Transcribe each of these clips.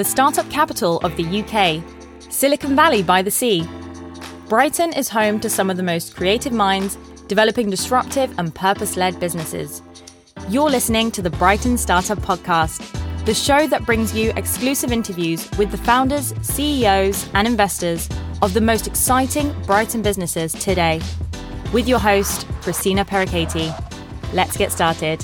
the startup capital of the UK, Silicon Valley by the sea. Brighton is home to some of the most creative minds developing disruptive and purpose led businesses. You're listening to the Brighton Startup Podcast, the show that brings you exclusive interviews with the founders, CEOs, and investors of the most exciting Brighton businesses today. With your host, Christina Pericati. Let's get started.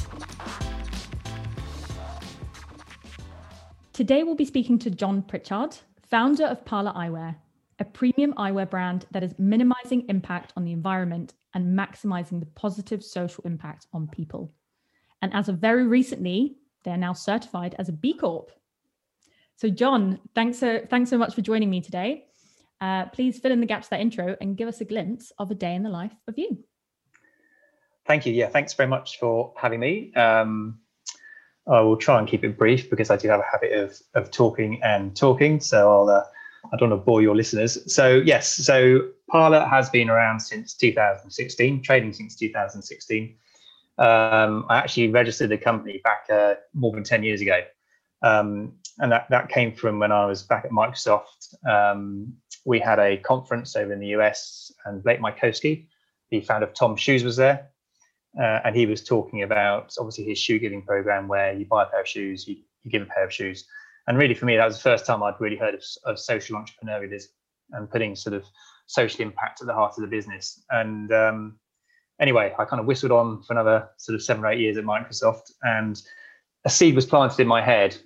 Today, we'll be speaking to John Pritchard, founder of Parlour Eyewear, a premium eyewear brand that is minimizing impact on the environment and maximizing the positive social impact on people. And as of very recently, they're now certified as a B Corp. So, John, thanks so, thanks so much for joining me today. Uh, please fill in the gaps of that intro and give us a glimpse of a day in the life of you. Thank you. Yeah, thanks very much for having me. Um, I will try and keep it brief because I do have a habit of of talking and talking. So I'll uh, I don't want to bore your listeners. So yes, so Parlour has been around since 2016, trading since 2016. Um, I actually registered the company back uh, more than 10 years ago. Um, and that, that came from when I was back at Microsoft. Um, we had a conference over in the US, and Blake Mycoskie, the founder of TOMS Shoes, was there. Uh, and he was talking about obviously his shoe giving program where you buy a pair of shoes, you, you give a pair of shoes. And really, for me, that was the first time I'd really heard of, of social entrepreneurialism and putting sort of social impact at the heart of the business. And um, anyway, I kind of whistled on for another sort of seven or eight years at Microsoft, and a seed was planted in my head.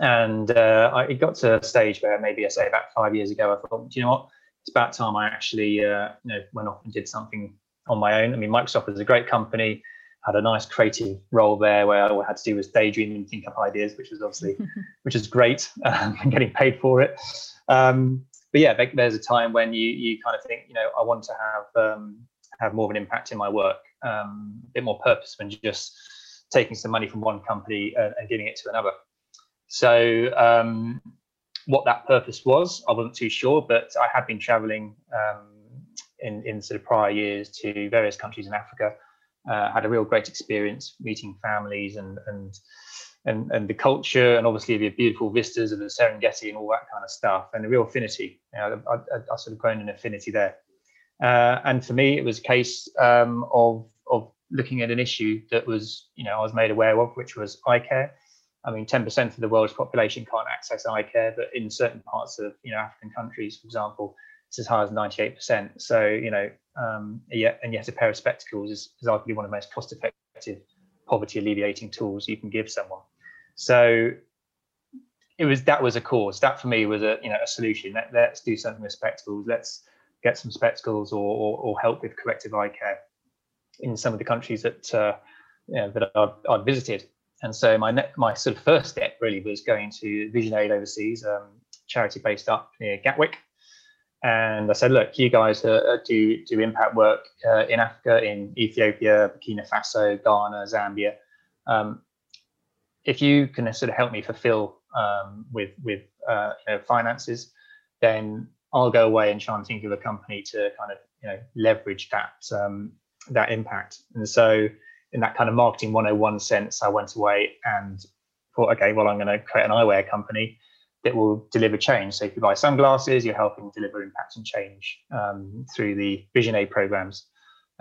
And uh, I, it got to a stage where maybe I say about five years ago, I thought, do you know what? It's about time I actually, uh, you know, went off and did something on my own. I mean, Microsoft was a great company, had a nice creative role there where all I had to do was daydream and think up ideas, which was obviously, which is great, um, and getting paid for it. Um, but yeah, there's a time when you you kind of think, you know, I want to have um, have more of an impact in my work, um, a bit more purpose than just taking some money from one company and, and giving it to another. So um, what that purpose was, I wasn't too sure, but I had been traveling um, in, in sort of prior years to various countries in Africa. Uh, had a real great experience meeting families and and and and the culture and obviously the beautiful vistas of the Serengeti and all that kind of stuff and a real affinity. You know, I, I, I sort of grown an affinity there. Uh, and for me, it was a case um, of of looking at an issue that was, you know, I was made aware of, which was eye care. I mean, 10% of the world's population can't access eye care, but in certain parts of, you know, African countries, for example, it's as high as 98%. So, you know, um, yet, and yet a pair of spectacles is, is arguably one of the most cost-effective poverty alleviating tools you can give someone. So it was that was a cause. That for me was a you know a solution. Let, us do something with spectacles. Let's get some spectacles or, or, or help with corrective eye care in some of the countries that uh, you know, that I'd, I'd, visited. And so my ne- my sort of first step really was going to Vision Aid overseas, um, charity based up near Gatwick. And I said, look, you guys uh, do do impact work uh, in Africa, in Ethiopia, Burkina Faso, Ghana, Zambia. Um, if you can sort of help me fulfill um, with with uh, you know, finances, then I'll go away and try and think of a company to kind of you know leverage that um, that impact. And so in that kind of marketing 101 sense, I went away and thought, okay, well, I'm going to create an eyewear company that will deliver change. So if you buy sunglasses, you're helping deliver impact and change um, through the Vision Aid programs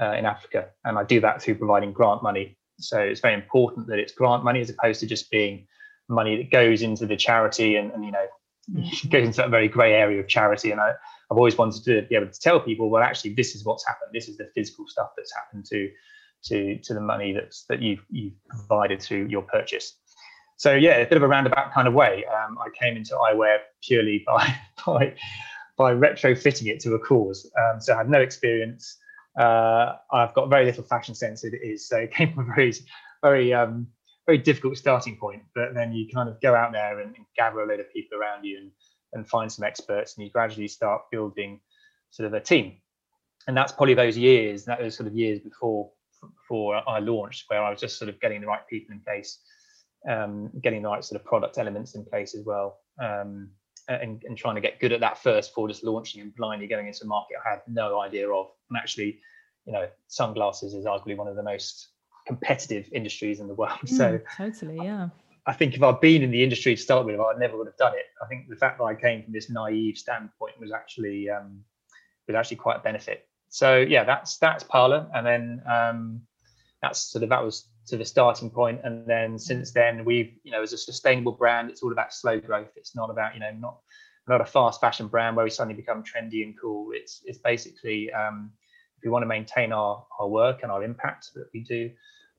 uh, in Africa. And I do that through providing grant money. So it's very important that it's grant money as opposed to just being money that goes into the charity and, and you know mm-hmm. goes into a very grey area of charity. And I, I've always wanted to be able to tell people, well, actually, this is what's happened. This is the physical stuff that's happened to to to the money that's that you've you've provided through your purchase. So yeah, a bit of a roundabout kind of way. Um, I came into eyewear purely by by by retrofitting it to a cause. Um, so I had no experience. Uh, I've got very little fashion sense. It is so it came from a very very um, very difficult starting point. But then you kind of go out there and, and gather a load of people around you and, and find some experts, and you gradually start building sort of a team. And that's probably those years. That was sort of years before before I launched, where I was just sort of getting the right people in place, um, getting the right sort of product elements in place as well, um, and, and trying to get good at that first before just launching and blindly going into a market I had no idea of. And actually, you know, sunglasses is arguably one of the most competitive industries in the world. Mm, so totally, yeah. I think if I'd been in the industry to start with, I never would have done it. I think the fact that I came from this naive standpoint was actually um, was actually quite a benefit. So yeah, that's that's Parlour, and then um, that's sort of that was to the starting point and then since then we've you know as a sustainable brand it's all about slow growth. It's not about you know not not a fast fashion brand where we suddenly become trendy and cool. It's it's basically um, if we want to maintain our our work and our impact that we do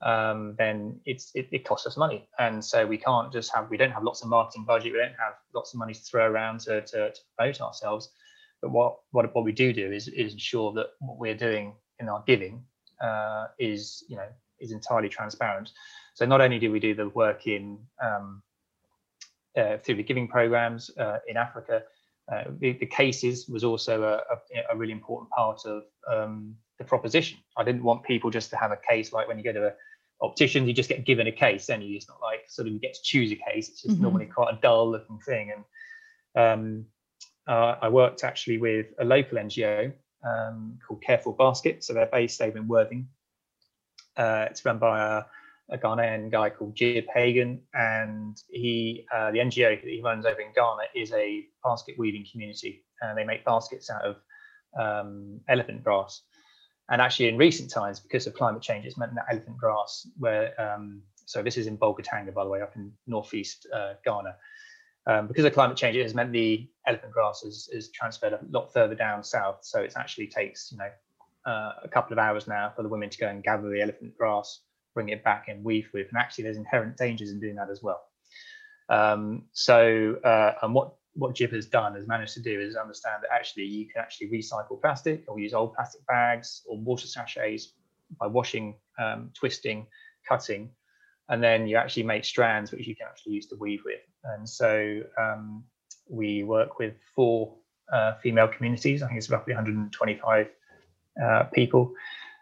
um, then it's it, it, costs us money. And so we can't just have we don't have lots of marketing budget. We don't have lots of money to throw around to, to, to promote ourselves. But what, what what we do do is is ensure that what we're doing in our giving uh, is you know is entirely transparent. So not only do we do the work in um, uh, through the giving programs uh, in Africa, uh, the, the, cases was also a, a, a really important part of um, the proposition. I didn't want people just to have a case like when you go to a optician, you just get given a case, and you it's not like sort of you get to choose a case. It's just mm-hmm. normally quite a dull looking thing. And um, I worked actually with a local NGO um, called Careful Basket. So they're based over in Worthing, uh, it's run by a, a, Ghanaian guy called Jib Hagen, and he, uh, the NGO that he runs over in Ghana is a basket weaving community, and they make baskets out of um, elephant grass. And actually, in recent times, because of climate change, it's meant that elephant grass, where um, so this is in Bolgatanga, by the way, up in northeast uh, Ghana. Um, because of climate change, it has meant the elephant grass is, is transferred a lot further down south. So it actually takes, you know, uh, a couple of hours now for the women to go and gather the elephant grass, bring it back and weave with. And actually, there's inherent dangers in doing that as well. Um, so, uh, and what what Jib has done has managed to do is understand that actually you can actually recycle plastic or use old plastic bags or water sachets by washing, um, twisting, cutting, and then you actually make strands which you can actually use to weave with. And so um, we work with four uh, female communities. I think it's roughly 125 uh, people.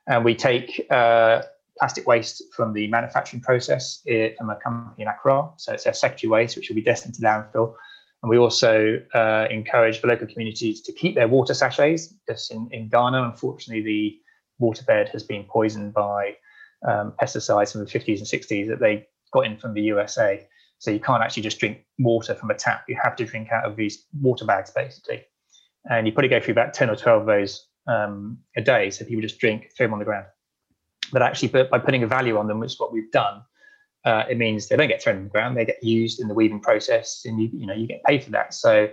And we take uh, plastic waste from the manufacturing process from a company in Accra. So it's our secondary waste, which will be destined to landfill. And we also uh, encourage the local communities to keep their water sachets. Just in, in Ghana, unfortunately, the waterbed has been poisoned by um, pesticides from the 50s and 60s that they got in from the USA. So you can't actually just drink water from a tap. You have to drink out of these water bags, basically. And you probably go through about 10 or 12 of those um, a day. So people just drink, throw them on the ground. But actually, by putting a value on them, which is what we've done, uh, it means they don't get thrown on the ground. They get used in the weaving process, and you you know you get paid for that. So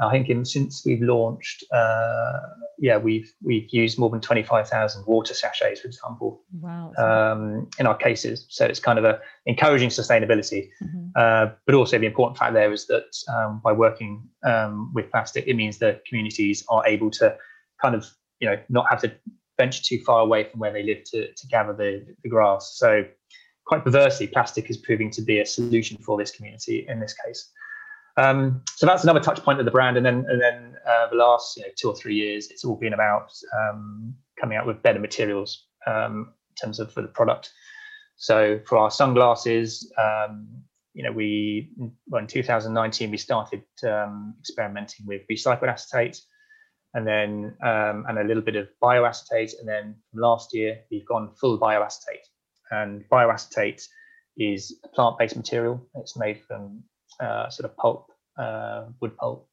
I think in, since we've launched, uh, yeah, we've we've used more than twenty five thousand water sachets, for example, wow. um, in our cases. So it's kind of a encouraging sustainability, mm-hmm. uh, but also the important fact there is that um, by working um, with plastic, it means that communities are able to kind of you know not have to venture too far away from where they live to, to gather the, the grass. So quite perversely, plastic is proving to be a solution for this community in this case. Um, so that's another touch point of the brand. And then, and then uh, the last you know, two or three years, it's all been about um, coming out with better materials um, in terms of for the product. So for our sunglasses, um, you know, we well, in 2019 we started um, experimenting with recycled acetate and then um, and a little bit of bioacetate. And then from last year, we've gone full bioacetate. And bioacetate is a plant-based material. It's made from uh, sort of pulp, uh, wood pulp,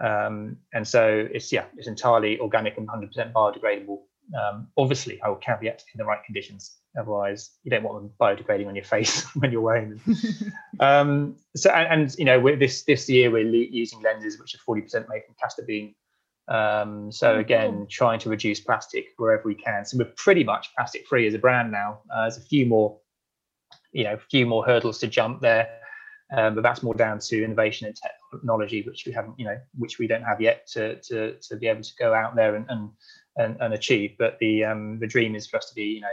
um, and so it's yeah, it's entirely organic and 100% biodegradable. Um, obviously, I will caveat in the right conditions. Otherwise, you don't want them biodegrading on your face when you're wearing them. um, so, and, and, you know, this this year we're using lenses which are 40% made from castor bean um, so oh, again, trying to reduce plastic wherever we can. So we're pretty much plastic free as a brand now. Uh, there's a few more, you know, a few more hurdles to jump there, um, but that's more down to innovation and technology, which we haven't, you know, which we don't have yet to to to be able to go out there and and and, and achieve. But the um, the dream is for us to be, you know,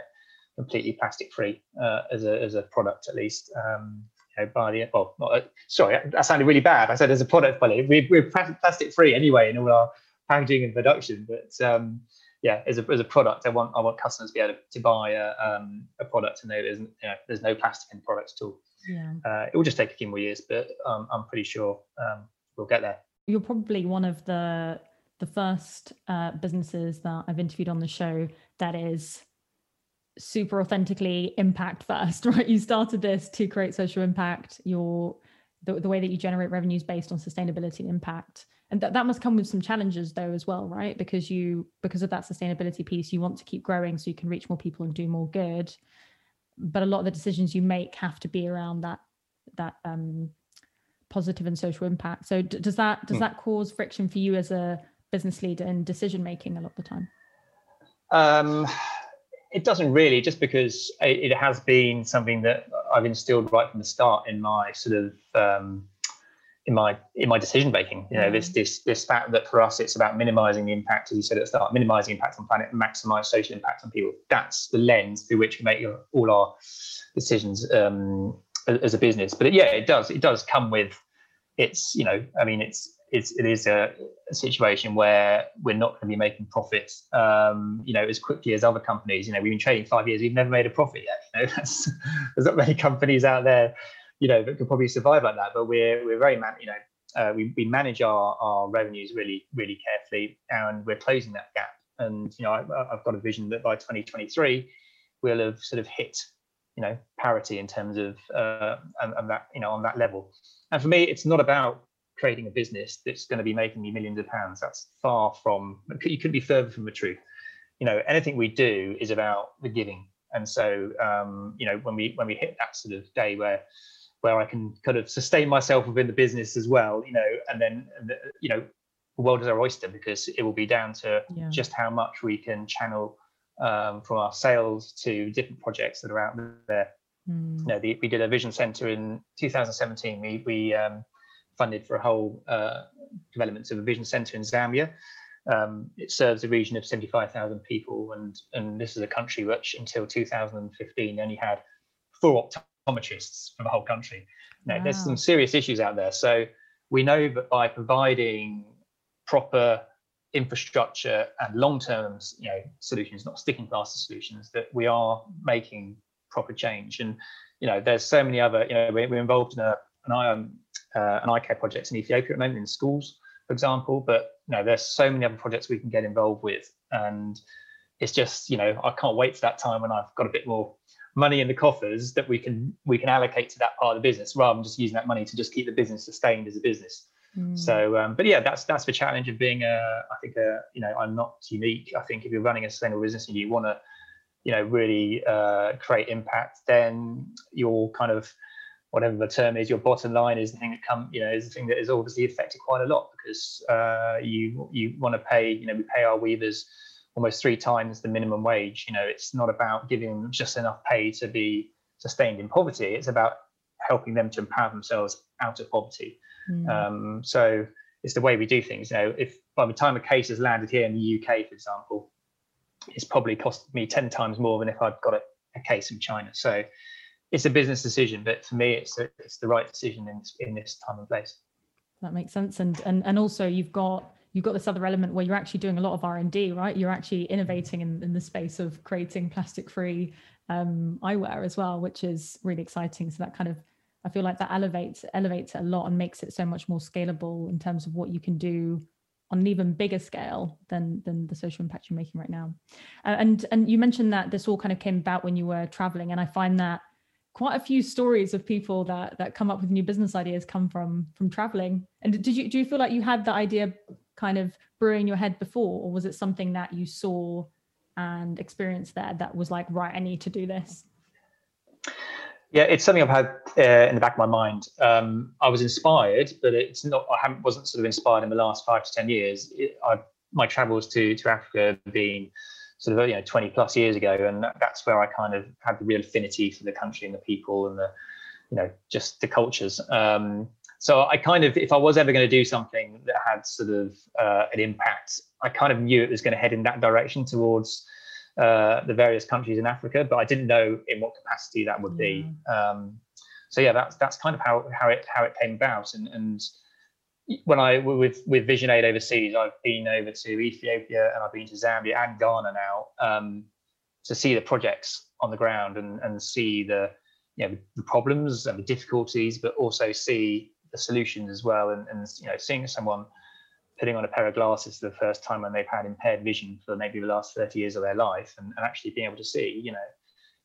completely plastic free uh, as a as a product at least. Um, you know, by the well, not, uh, sorry, that sounded really bad. I said as a product, but we're, we're plastic free anyway in all our packaging and production. But um, yeah, as a, as a product, I want I want customers to be able to, to buy a, um, a product and know there's you know, there's no plastic in the product at all. Yeah. Uh, it will just take a few more years, but um, I'm pretty sure um, we'll get there. You're probably one of the the first uh, businesses that I've interviewed on the show that is super authentically impact first, right? You started this to create social impact. Your the, the way that you generate revenues based on sustainability and impact. And that, that must come with some challenges though as well, right? Because you because of that sustainability piece, you want to keep growing so you can reach more people and do more good. But a lot of the decisions you make have to be around that that um positive and social impact. So d- does that does mm. that cause friction for you as a business leader in decision making a lot of the time? Um it doesn't really, just because it, it, has been something that I've instilled right from the start in my sort of um, in my in my decision making. You know, this this this fact that for us it's about minimizing the impact, as you said at the start, minimizing impact on planet, maximize social impact on people. That's the lens through which we make all our decisions um, as a business. But yeah, it does it does come with it's you know, I mean, it's it's it is a, a situation where we're not going to be making profits, um, you know, as quickly as other companies. You know, we've been trading five years, we've never made a profit yet. You know, there's not many companies out there, you know, that could probably survive like that. But we're we're very man, you know, uh, we we manage our our revenues really really carefully, and we're closing that gap. And you know, I, I've got a vision that by 2023, we'll have sort of hit you know parity in terms of uh, and, and that you know on that level. And for me, it's not about creating a business that's going to be making me millions of pounds. That's far from, you couldn't be further from the truth. You know, anything we do is about the giving. And so, um, you know, when we when we hit that sort of day where where I can kind of sustain myself within the business as well, you know, and then you know, the world is our oyster because it will be down to yeah. just how much we can channel um, from our sales to different projects that are out there. Mm. You know, the, we did a vision center in 2017. We we um, funded for a whole uh, development of a vision centre in Zambia. Um, it serves a region of 75,000 people, and and this is a country which until 2015 only had four optometrists for the whole country. Now, wow. there's some serious issues out there. So we know that by providing proper infrastructure and long-term, you know, solutions, not sticking plaster solutions, that we are making proper change. And you know, there's so many other. You know, we're, we're involved in a an ion uh, an eye care project in Ethiopia at the moment in schools, for example. But you know, there's so many other projects we can get involved with, and it's just you know I can't wait for that time when I've got a bit more money in the coffers that we can we can allocate to that part of the business rather than just using that money to just keep the business sustained as a business. Mm. So, um, but yeah, that's that's the challenge of being a. I think a, you know I'm not unique. I think if you're running a sustainable business and you want to, you know, really uh, create impact, then you're kind of whatever the term is, your bottom line is the thing that come, you know, is the thing that is obviously affected quite a lot because uh, you you want to pay, you know, we pay our weavers almost three times the minimum wage. You know, it's not about giving them just enough pay to be sustained in poverty. It's about helping them to empower themselves out of poverty. Mm. Um, so it's the way we do things. You know, if by the time a case has landed here in the UK, for example, it's probably cost me 10 times more than if I'd got a, a case in China. So it's a business decision, but for me, it's a, it's the right decision in in this time and place. That makes sense, and and and also you've got you've got this other element where you're actually doing a lot of R and D, right? You're actually innovating in, in the space of creating plastic-free um, eyewear as well, which is really exciting. So that kind of I feel like that elevates elevates it a lot and makes it so much more scalable in terms of what you can do on an even bigger scale than than the social impact you're making right now. Uh, and and you mentioned that this all kind of came about when you were traveling, and I find that quite a few stories of people that that come up with new business ideas come from from traveling. And did you do you feel like you had the idea kind of brewing your head before or was it something that you saw and experienced there that was like right i need to do this yeah it's something i've had uh, in the back of my mind. Um, i was inspired but it's not i haven't wasn't sort of inspired in the last five to ten years. It, my travels to to africa have been sort of you know 20 plus years ago and that's where i kind of had the real affinity for the country and the people and the you know just the cultures. Um, so i kind of if i was ever going to do something that had sort of uh, an impact i kind of knew it was going to head in that direction towards uh, the various countries in africa but i didn't know in what capacity that would be. Um, so yeah that's that's kind of how how it how it came about. And and when I with with Vision Aid overseas, I've been over to Ethiopia and I've been to Zambia and Ghana now um, to see the projects on the ground and and see the you know the problems and the difficulties, but also see the solutions as well. And and you know seeing someone putting on a pair of glasses for the first time when they've had impaired vision for maybe the last 30 years of their life and, and actually being able to see, you know,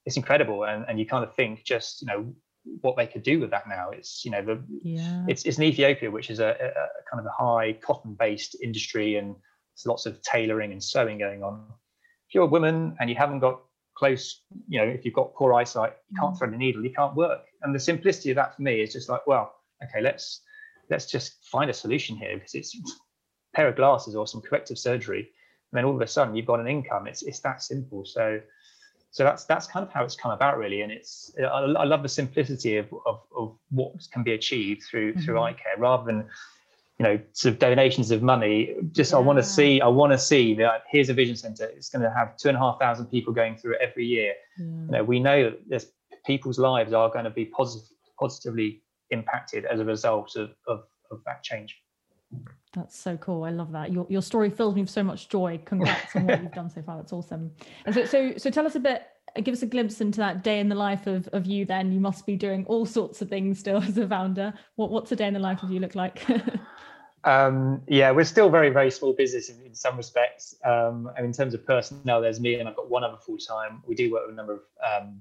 it's incredible, and and you kind of think just you know what they could do with that now. It's you know the yeah. it's it's in Ethiopia, which is a, a, a kind of a high cotton based industry, and there's lots of tailoring and sewing going on. If you're a woman and you haven't got close, you know, if you've got poor eyesight, you can't mm. thread a needle, you can't work. And the simplicity of that for me is just like, well, okay, let's let's just find a solution here because it's a pair of glasses or some corrective surgery, and then all of a sudden you've got an income. It's it's that simple. So so that's that's kind of how it's come about really and it's i, I love the simplicity of, of, of what can be achieved through mm-hmm. through eye care rather than you know sort of donations of money just yeah. i want to see i want to see that here's a vision center it's going to have two and a half thousand people going through it every year yeah. you know we know that people's lives are going to be positive, positively impacted as a result of, of, of that change that's so cool. I love that. Your your story fills me with so much joy. Congrats on what you've done so far. That's awesome. And so so so tell us a bit. Give us a glimpse into that day in the life of, of you. Then you must be doing all sorts of things still as a founder. What what's a day in the life of you look like? um, yeah, we're still very very small business in, in some respects. Um, and in terms of personnel, there's me and I've got one other full time. We do work with a number of um,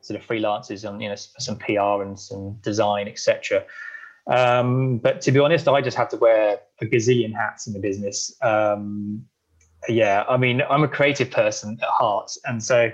sort of freelancers on you know some PR and some design, etc. Um, but to be honest, I just have to wear a gazillion hats in the business. Um, yeah, I mean, I'm a creative person at heart, and so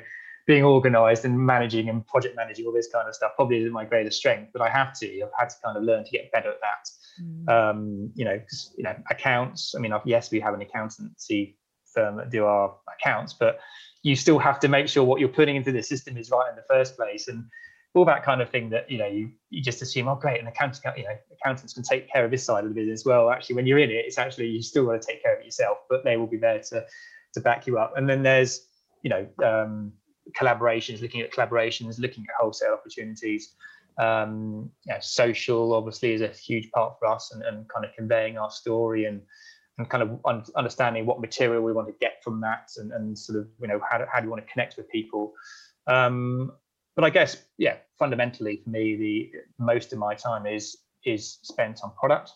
being organized and managing and project managing all this kind of stuff probably isn't my greatest strength, but I have to. I've had to kind of learn to get better at that. Mm. Um, you know, you know, accounts. I mean, yes, we have an accountancy firm that do our accounts, but you still have to make sure what you're putting into the system is right in the first place. And all that kind of thing that you know you, you just assume oh great an accountant you know accountants can take care of this side of the business. Well actually when you're in it it's actually you still got to take care of it yourself but they will be there to to back you up. And then there's you know um, collaborations looking at collaborations looking at wholesale opportunities. Um, social obviously is a huge part for us and, and kind of conveying our story and and kind of un- understanding what material we want to get from that and, and sort of you know how do, how do you want to connect with people. Um, but I guess yeah, fundamentally for me, the most of my time is is spent on product,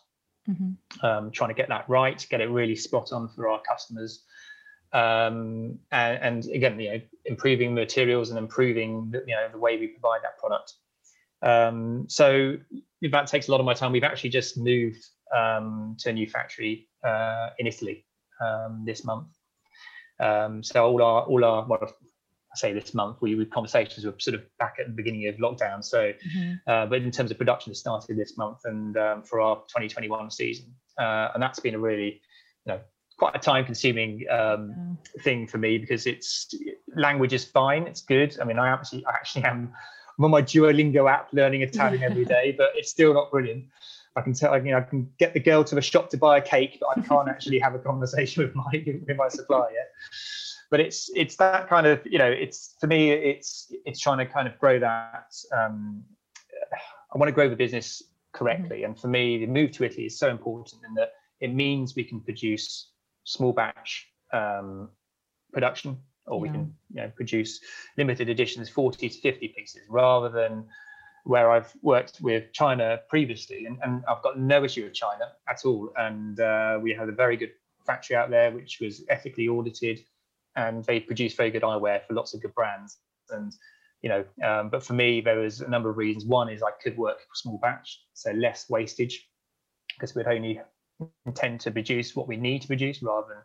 mm-hmm. um, trying to get that right, get it really spot on for our customers, um, and, and, again, you know, improving materials and improving the, you know the way we provide that product. Um, so that takes a lot of my time. We've actually just moved um, to a new factory uh, in Italy um, this month. Um, so all our all our well, say this month we with conversations were sort of back at the beginning of lockdown. So mm-hmm. uh, but in terms of production it started this month and um, for our 2021 season. Uh, and that's been a really you know quite a time consuming um, yeah. thing for me because it's language is fine it's good. I mean i actually i actually am i'm on my duolingo app learning italian every day but it's still not brilliant. I can tell, you know, I can get the girl to the shop to buy a cake, but I can't actually have a conversation with my with my supplier. yet but it's it's that kind of you know it's for me it's it's trying to kind of grow that um, i want to grow the business correctly mm-hmm. and for me the move to italy is so important in that it means we can produce small batch um, production or we can you know produce limited editions 40 to 50 pieces rather than where I've worked with China previously, and, and I've got no issue with China at all. And uh, we had a very good factory out there, which was ethically audited, and they produce very good eyewear for lots of good brands. And you know, um, but for me, there was a number of reasons. One is I could work small batch, so less wastage, because we'd only intend to produce what we need to produce rather than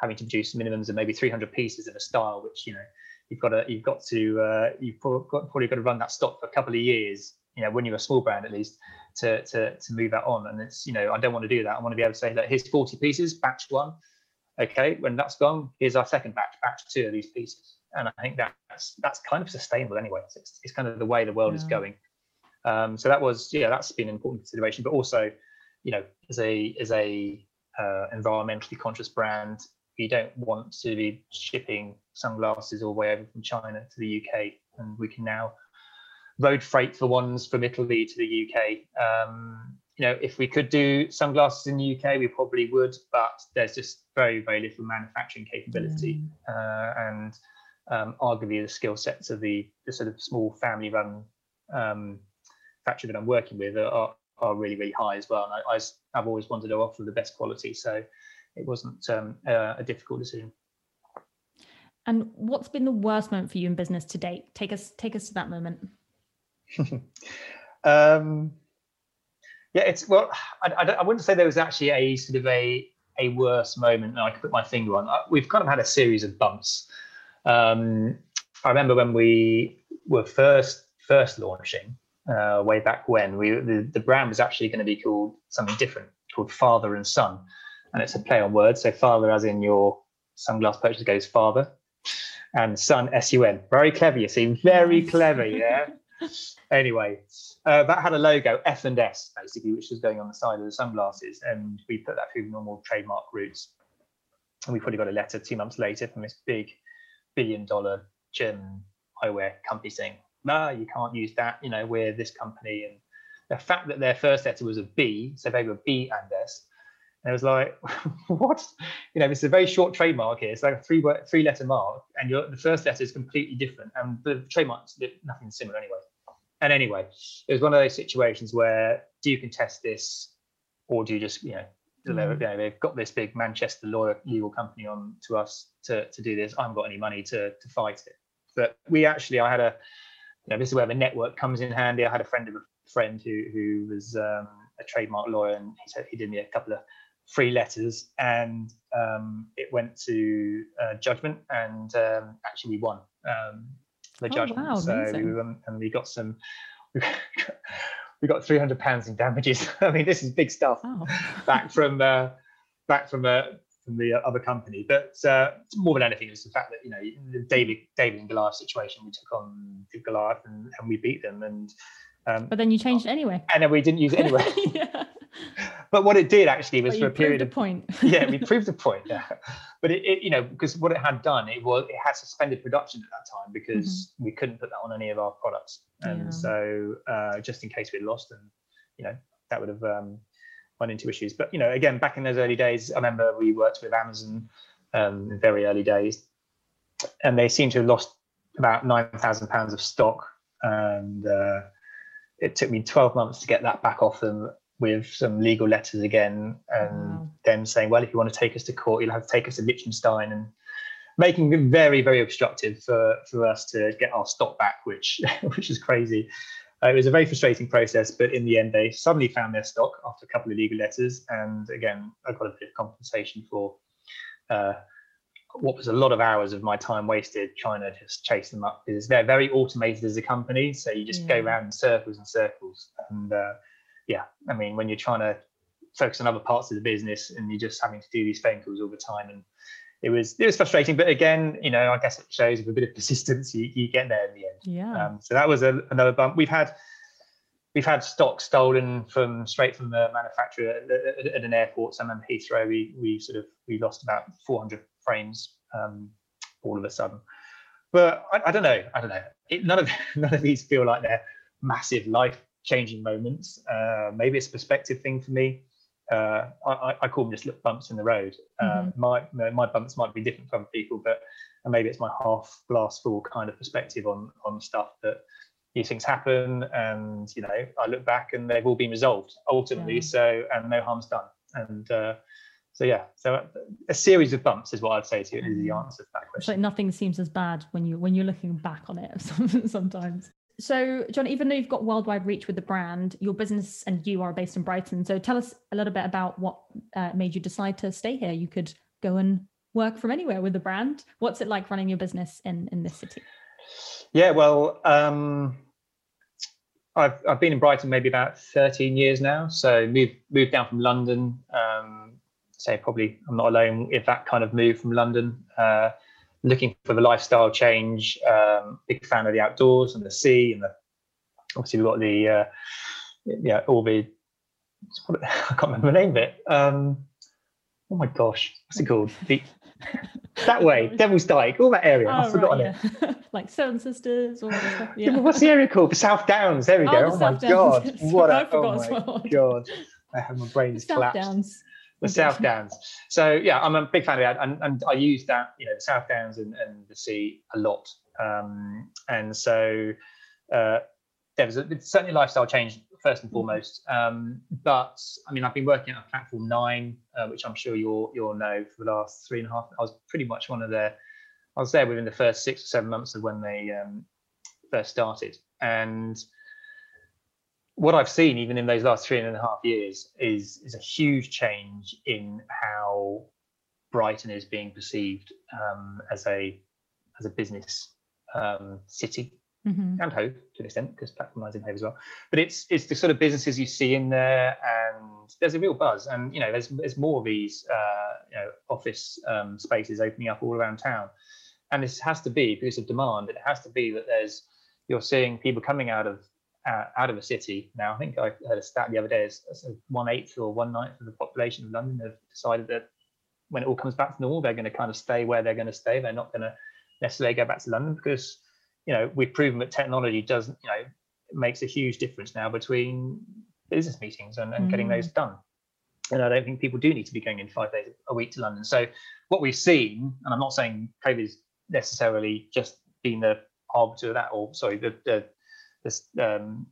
having to produce minimums of maybe 300 pieces of a style, which you know you've got to you've got to uh, you've probably got to run that stock for a couple of years. You know, when you're a small brand, at least to to to move that on. And it's you know I don't want to do that. I want to be able to say that here's 40 pieces, batch one okay, when that's gone, here's our second batch, batch two of these pieces. And I think that's that's kind of sustainable anyway. It's, it's kind of the way the world yeah. is going. Um, so that was yeah, that's been an important consideration. But also, you know, as a as a uh, environmentally conscious brand, we don't want to be shipping sunglasses all the way over from China to the UK, and we can now road freight the ones from Italy to the UK. Um, you know, if we could do sunglasses in the UK, we probably would, but there's just very, very little manufacturing capability, mm. uh, and um, arguably the skill sets of the, the sort of small family-run um, factory that I'm working with are, are really, really high as well. And I, have always wanted to offer the best quality, so it wasn't um, a difficult decision. And what's been the worst moment for you in business to date? Take us take us to that moment. um, yeah, it's well, I, I, I, wouldn't say there was actually a sort of a a worse moment that I could put my finger on. Uh, we've kind of had a series of bumps. Um, I remember when we were first first launching uh, way back when we the, the brand was actually going to be called something different called Father and Son, and it's a play on words. So father, as in your sunglass purchase, goes father, and son S U N. Very clever, you see, very clever, yeah. Anyway, uh, that had a logo F and S basically, which was going on the side of the sunglasses, and we put that through normal trademark routes. And we probably got a letter two months later from this big billion dollar German eyewear company saying, "No, you can't use that. You know, we're this company." And the fact that their first letter was a B, so they were B and S, and it was like, what? You know, this is a very short trademark here. It's like a three word, three letter mark, and your the first letter is completely different, and the trademark's nothing similar anyway. And anyway, it was one of those situations where do you contest this, or do you just you know, mm. you know they've got this big Manchester lawyer legal company on to us to to do this. I haven't got any money to to fight it. But we actually, I had a, you know, this is where the network comes in handy. I had a friend of a friend who who was um, a trademark lawyer, and he said he did me a couple of free letters, and um, it went to uh, judgment, and um, actually we won the oh, judgment. Wow, so we, and we got some. We got 300 pounds in damages. I mean, this is big stuff oh. back from uh, back from uh, from the other company. But uh, more than anything, it's the fact that you know the David David and Goliath situation. We took on Goliath and, and we beat them. And um, but then you changed it anyway. And then we didn't use it anyway. yeah but what it did actually was for a period of point. yeah, we proved the point. Yeah, but it, it, you know because what it had done it was it had suspended production at that time because mm-hmm. we couldn't put that on any of our products, and yeah. so uh, just in case we lost, and you know that would have um, run into issues. But you know, again, back in those early days, I remember we worked with Amazon um, in very early days, and they seem to have lost about nine thousand pounds of stock, and uh, it took me 12 months to get that back off them with some legal letters again and wow. them saying, well, if you want to take us to court, you'll have to take us to Liechtenstein and making it very, very obstructive for, for us to get our stock back, which which is crazy. Uh, it was a very frustrating process, but in the end, they suddenly found their stock after a couple of legal letters. And again, I got a bit of compensation for uh, what was a lot of hours of my time wasted trying to just chase them up because they're very automated as a company. So you just yeah. go around in circles and circles. And uh, yeah, I mean, when you're trying to focus on other parts of the business and you're just having to do these phone calls all the time, and it was it was frustrating. But again, you know, I guess it shows with a bit of persistence, you, you get there in the end. Yeah. Um, so that was a, another bump. We've had we've had stock stolen from straight from the manufacturer at, at, at an airport. Some in Heathrow, we we sort of we lost about 400 frames um, all of a sudden. But I, I don't know. I don't know. It, none of none of these feel like they're massive life changing moments. Uh, maybe it's a perspective thing for me. Uh, I, I, call them just little bumps in the road. Uh, mm-hmm. my my bumps might be different from people, but maybe it's my half glass full kind of perspective on on stuff that these things happen, and you know I look back and they've all been resolved ultimately. Yeah. So and no harm's done. And uh, so yeah, so a series of bumps is what I'd say to you. Is the mm-hmm. answer to that question. It's like nothing seems as bad when you when you're looking back on it sometimes. So, John, even though you've got worldwide reach with the brand, your business and you are based in Brighton. So, tell us a little bit about what uh, made you decide to stay here. You could go and work from anywhere with the brand. What's it like running your business in in this city? Yeah, well, um, I've I've been in Brighton maybe about 13 years now. So moved moved down from London. Um, say probably I'm not alone if that kind of move from London. Uh, looking for the lifestyle change. Um, big fan of the outdoors and the sea, and the obviously we've got the uh, yeah all the I can't remember the name of it. Um, oh my gosh, what's it called? The, that way, Devil's Dyke, all that area. Oh, I've forgotten right, yeah. it. like Seven Sisters, all that stuff. Yeah. What's the area called? The South Downs. There we oh, go. Oh, my Downs. god, what a, oh my well. god. I have my brain is collapsed. Downs the South Downs. So yeah, I'm a big fan of that, and, and I use that, you know, the South Downs and, and the sea a lot. Um, and so uh, there was a, certainly a lifestyle change first and mm-hmm. foremost. Um, but I mean, I've been working at Platform Nine, uh, which I'm sure you'll you'll know for the last three and a half. I was pretty much one of their I was there within the first six or seven months of when they um, first started, and what I've seen, even in those last three and a half years, is is a huge change in how Brighton is being perceived um, as a as a business um, city mm-hmm. and Hove to an extent because platform in Hove as well. But it's it's the sort of businesses you see in there, and there's a real buzz. And you know, there's there's more of these uh, you know office um, spaces opening up all around town, and this has to be because of demand. It has to be that there's you're seeing people coming out of uh, out of a city now. I think I heard a stat the other day: is one eighth or one ninth of the population of London have decided that when it all comes back to normal, they're going to kind of stay where they're going to stay. They're not going to necessarily go back to London because you know we've proven that technology doesn't you know makes a huge difference now between business meetings and, and mm. getting those done. And I don't think people do need to be going in five days a week to London. So what we've seen, and I'm not saying COVID is necessarily just been the arbiter of that, or sorry, the the the, um,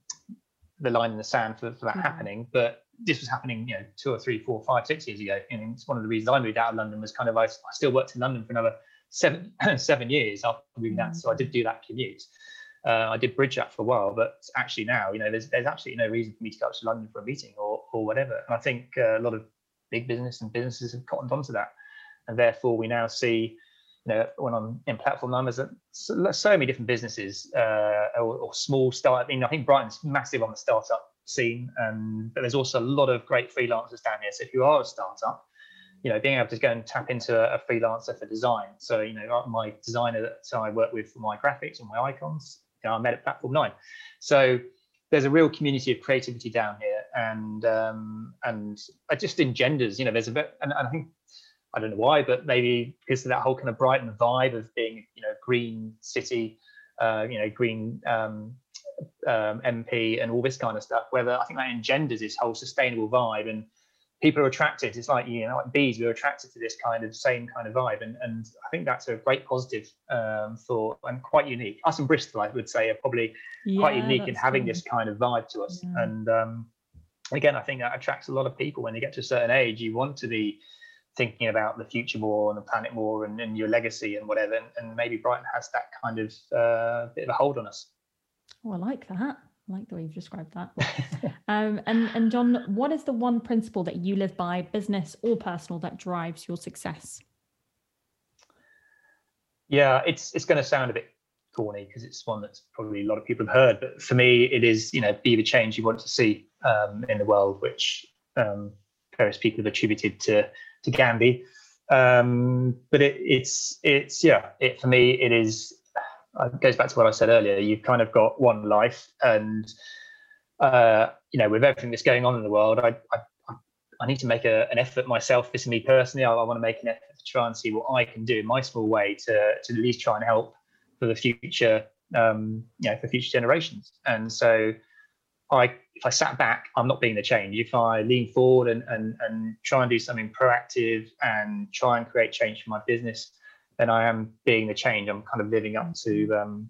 the line in the sand for, for that mm. happening, but this was happening, you know, two or three, four, five, six years ago. And it's one of the reasons I moved out of London was kind of I, I still worked in London for another seven seven years after moving out. So I did do that commute. Uh, I did bridge that for a while, but actually now, you know, there's there's absolutely no reason for me to go up to London for a meeting or or whatever. And I think uh, a lot of big business and businesses have cottoned onto that, and therefore we now see, know, when I'm in platform numbers, so, so many different businesses uh, or, or, small start. I mean, I think Brighton's massive on the startup scene, and but there's also a lot of great freelancers down here. So if you are a startup, you know, being able to go and tap into a, freelancer for design. So you know, my designer that I work with for my graphics and my icons, you know, I met at Platform Nine. So there's a real community of creativity down here, and um, and it just engenders, you know, there's a bit, and, and I think I don't know why, but maybe because of that whole kind of Brighton vibe of being, you know, green city, uh, you know, green um, um, MP and all this kind of stuff. Whether I think that engenders this whole sustainable vibe, and people are attracted. It's like you know, like bees, we're attracted to this kind of same kind of vibe, and and I think that's a great positive um, thought and quite unique. Us in Bristol, I would say, are probably yeah, quite unique in having cool. this kind of vibe to us, yeah. and um, again, I think that attracts a lot of people. When you get to a certain age, you want to be thinking about the future more and the planet more and, and your legacy and whatever. And, and, maybe Brighton has that kind of uh, bit of a hold on us. Oh, I like that. I like the way you've described that. um, and and John, what is the one principle that you live by, business or personal, that drives your success? Yeah, it's it's going to sound a bit corny because it's one that's probably a lot of people have heard, but for me, it is you know be the change you want to see um, in the world, which um, various people have attributed to to Gandhi. Um, but it, it's it's yeah, it for me it is uh, it goes back to what I said earlier. You've kind of got one life, and uh, you know, with everything that's going on in the world, I I, I need to make a, an effort myself. This is me personally. I, I want to make an effort to try and see what I can do in my small way to to at least try and help for the future, um, you know, for future generations. And so, I if I sat back, I'm not being the change. If I lean forward and and and try and do something proactive and try and create change for my business, then I am being the change. I'm kind of living up to um,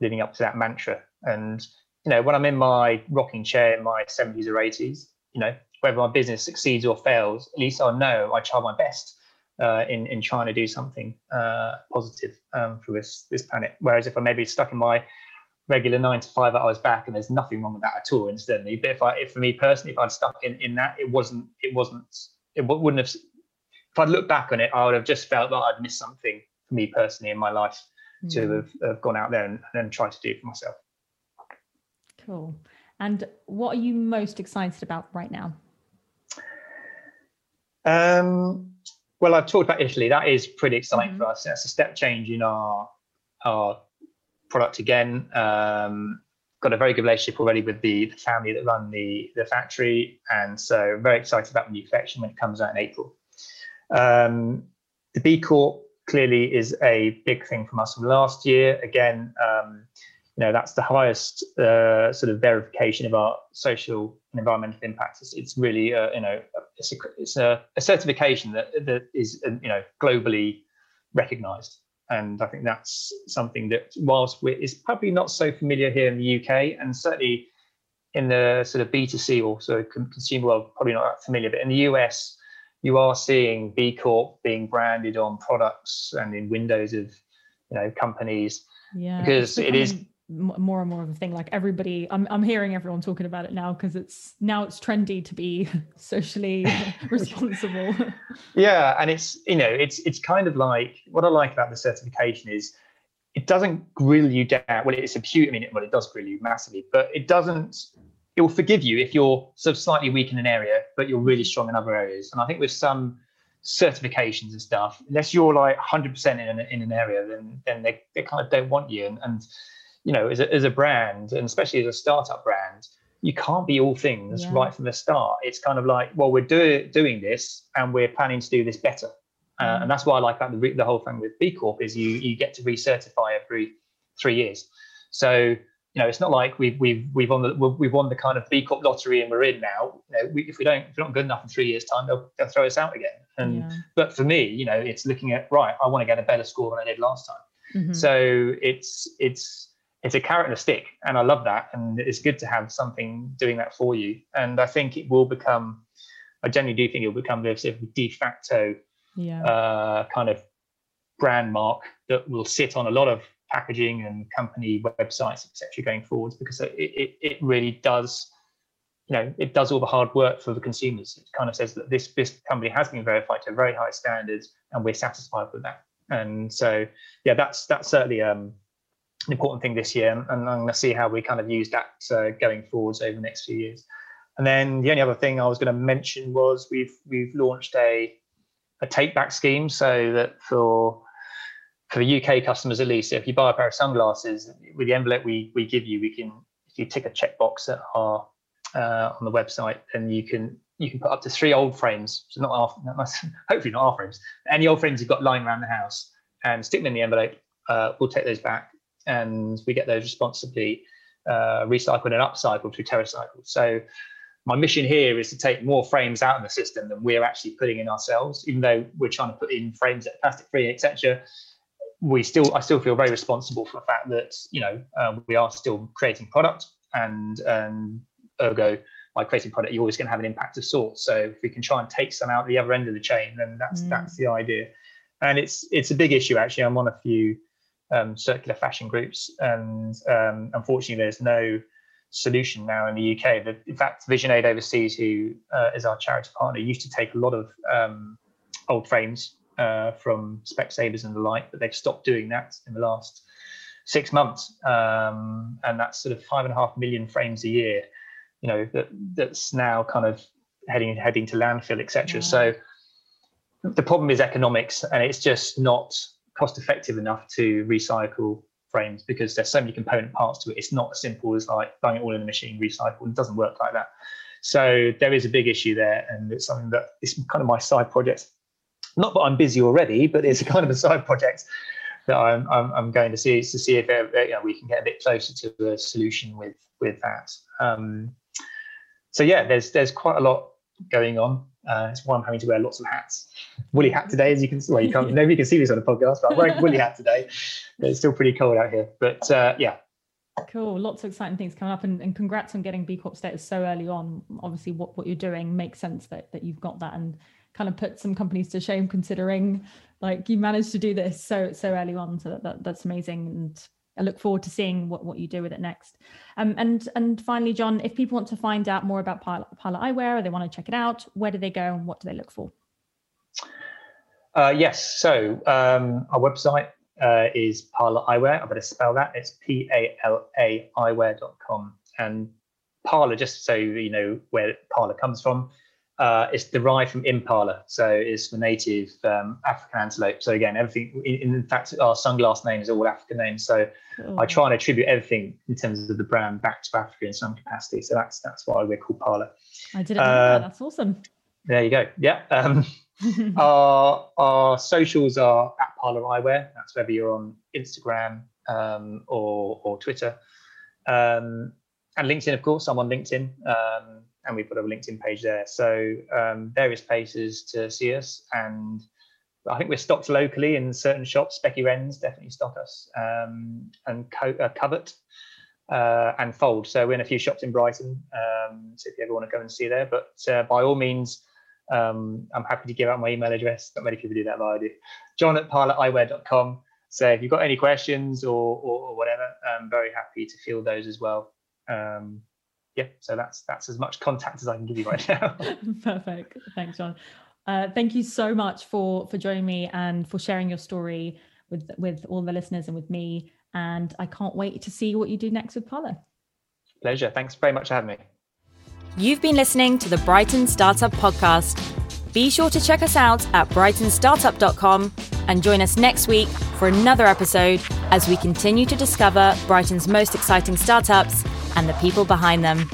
living up to that mantra. And you know, when I'm in my rocking chair in my 70s or 80s, you know, whether my business succeeds or fails, at least I know I try my best uh, in in trying to do something uh, positive um, for this this planet. Whereas if I'm maybe stuck in my regular nine to five hours back and there's nothing wrong with that at all incidentally but if i if for me personally if i'd stuck in in that it wasn't it wasn't it wouldn't have if I'd looked back on it, I would have just felt that I'd missed something for me personally in my life mm. to have, have, gone out there and, and tried to do it for myself. Cool. And what are you most excited about right now? Um, well, I've talked about Italy. That is pretty exciting mm-hmm. for us. That's a step change in our our product again. Um, got a very good relationship already with the, the family that run the the factory, and so very excited about the new collection when it comes out in April. Um, the B Corp clearly is a big thing from us from last year. Again, um, you know that's the highest uh, sort of verification of our social and environmental impact. It's, it's really uh, you know it's, a, it's a, a, certification that that is uh, you know globally recognised, and I think that's something that whilst we is probably not so familiar here in the UK, and certainly in the sort of B2C or of consumer world, probably not that familiar, but in the US you are seeing B Corp being branded on products and in windows of you know companies. Yeah because it is more and more of a thing. Like everybody i'm, I'm hearing everyone talking about it now because it's now it's trendy to be socially responsible. Yeah and it's you know it's it's kind of like what i like about the certification is it doesn't grill you down. Well it's a huge i mean well it does grill you massively but it doesn't it will forgive you if you're sort of slightly weak in an area but you're really strong in other areas. And i think with some certifications and stuff unless you're like 100% in an, in an area then then they, they kind of don't want you. And, and you know, as a, as a brand, and especially as a startup brand, you can't be all things yeah. right from the start. It's kind of like, well, we're do, doing this and we're planning to do this better. Uh, mm. and that's why I like the, the whole thing with B Corp is you you get to recertify every three years. So you know it's not like we've we've we've won the we've won the kind of B Corp lottery and we're in now. You know, we, if we don't if we're not good enough in three years time, they'll, they'll throw us out again. And yeah. but for me, you know, it's looking at right. I want to get a better score than I did last time. Mm-hmm. So it's it's it's a carrot and a stick and i love that and it's good to have something doing that for you. And i think it will become i generally do think it will become this de facto yeah. uh, kind of brand mark that will sit on a lot of packaging and company websites etc going forwards because it, it, it really does you know it does all the hard work for the consumers. It kind of says that this this company has been verified to very high standards and we're satisfied with that. And so yeah that's that's certainly um an important thing this year, and, and I'm going to see how we kind of use that uh, going forwards over the next few years. And then the only other thing I was going to mention was we've we've launched a a take back scheme so that for for the UK customers at least, if you buy a pair of sunglasses with the envelope we we give you, we can if you tick a checkbox at our uh, on the website, then you can you can put up to three old frames, so not our, not, hopefully not our frames, any old frames you've got lying around the house, and stick them in the envelope. Uh, we'll take those back and we get those responsibly uh, recycled and upcycled through TerraCycle. So my mission here is to take more frames out of the system than we're actually putting in ourselves. Even though we're trying to put in frames that are plastic free, etc., we still I still feel very responsible for the fact that you know uh, we are still creating product, and and ergo by creating product, you're always going to have an impact of sorts. So if we can try and take some out the other end of the chain, then that's mm. that's the idea. And it's it's a big issue actually. I'm on a few um, circular fashion groups, and um, unfortunately, there's no solution now in the UK. The, in fact, Vision Aid Overseas, who uh, is our charity partner, used to take a lot of um, old frames uh, from Specsavers and the like, but they've stopped doing that in the last six months, um, and that's sort of five and a half million frames a year. You know that that's now kind of heading heading to landfill, etc. Yeah. So the problem is economics, and it's just not cost effective enough to recycle frames because there's so many component parts to it. It's not as simple as like throwing it all in the machine, recycle. It doesn't work like that. So there is a big issue there, and it's something that is kind of my side project. Not that I'm busy already, but it's a kind of a side project that I'm, I'm, I'm going to see to see if uh, you know, we can get a bit closer to a solution with with that. Um, so yeah, there's there's quite a lot going on. Uh, it's why I'm having to wear lots of hats. Woolly hat today, as you can see. Well, you can't. nobody can see this on the podcast, but I'm wearing woolly hat today. It's still pretty cold out here, but uh, yeah. Cool. Lots of exciting things coming up, and, and congrats on getting B Corp status so early on. Obviously, what, what you're doing makes sense that that you've got that, and kind of put some companies to shame considering like you managed to do this so so early on. So that, that that's amazing, and I look forward to seeing what, what you do with it next. Um, and and finally, John, if people want to find out more about Pala, Pala Eyewear or they want to check it out, where do they go and what do they look for? Uh, yes, so um, our website uh, is Pala Eyewear. I better spell that. It's P A L A eyewear.com. And Pala, just so you know where Pala comes from, uh, it's derived from impala, so it's the native um, African antelope. So again, everything. In, in, fact, our sunglass name is all African names. So oh. I try and attribute everything in terms of the brand back to Africa in some capacity. So that's that's why we're called Pala. I didn't uh, know that. That's awesome. There you go. Yeah. Um, our our socials are at Pala Eyewear. That's whether you're on Instagram um, or or Twitter, um, and LinkedIn. Of course, I'm on LinkedIn. And we've got a LinkedIn page there. So um, various places to see us, and I think we're stocked locally in certain shops. Specky Wrens definitely stock us, um, and Co- uh, Covert uh, and Fold. So we're in a few shops in Brighton. Um, so if you ever want to go and see there, but uh, by all means. Um, I'm happy to give out my email address. Not many people do that, but I do. John at palaeyewear.com so if you've got any questions or, or, or whatever, I'm very happy to field those as well. Um, yeah, so that's that's as much contact as I can give you right now. Perfect. Thanks, John. Uh, thank you so much for for joining me and for sharing your story with with all the listeners and with me. And I can't wait to see what you do next with Pala. Pleasure. Thanks very much for having me. You've been listening to the Brighton Startup Podcast. Be sure to check us out at brightonstartup.com and join us next week for another episode as we continue to discover Brighton's most exciting startups and the people behind them.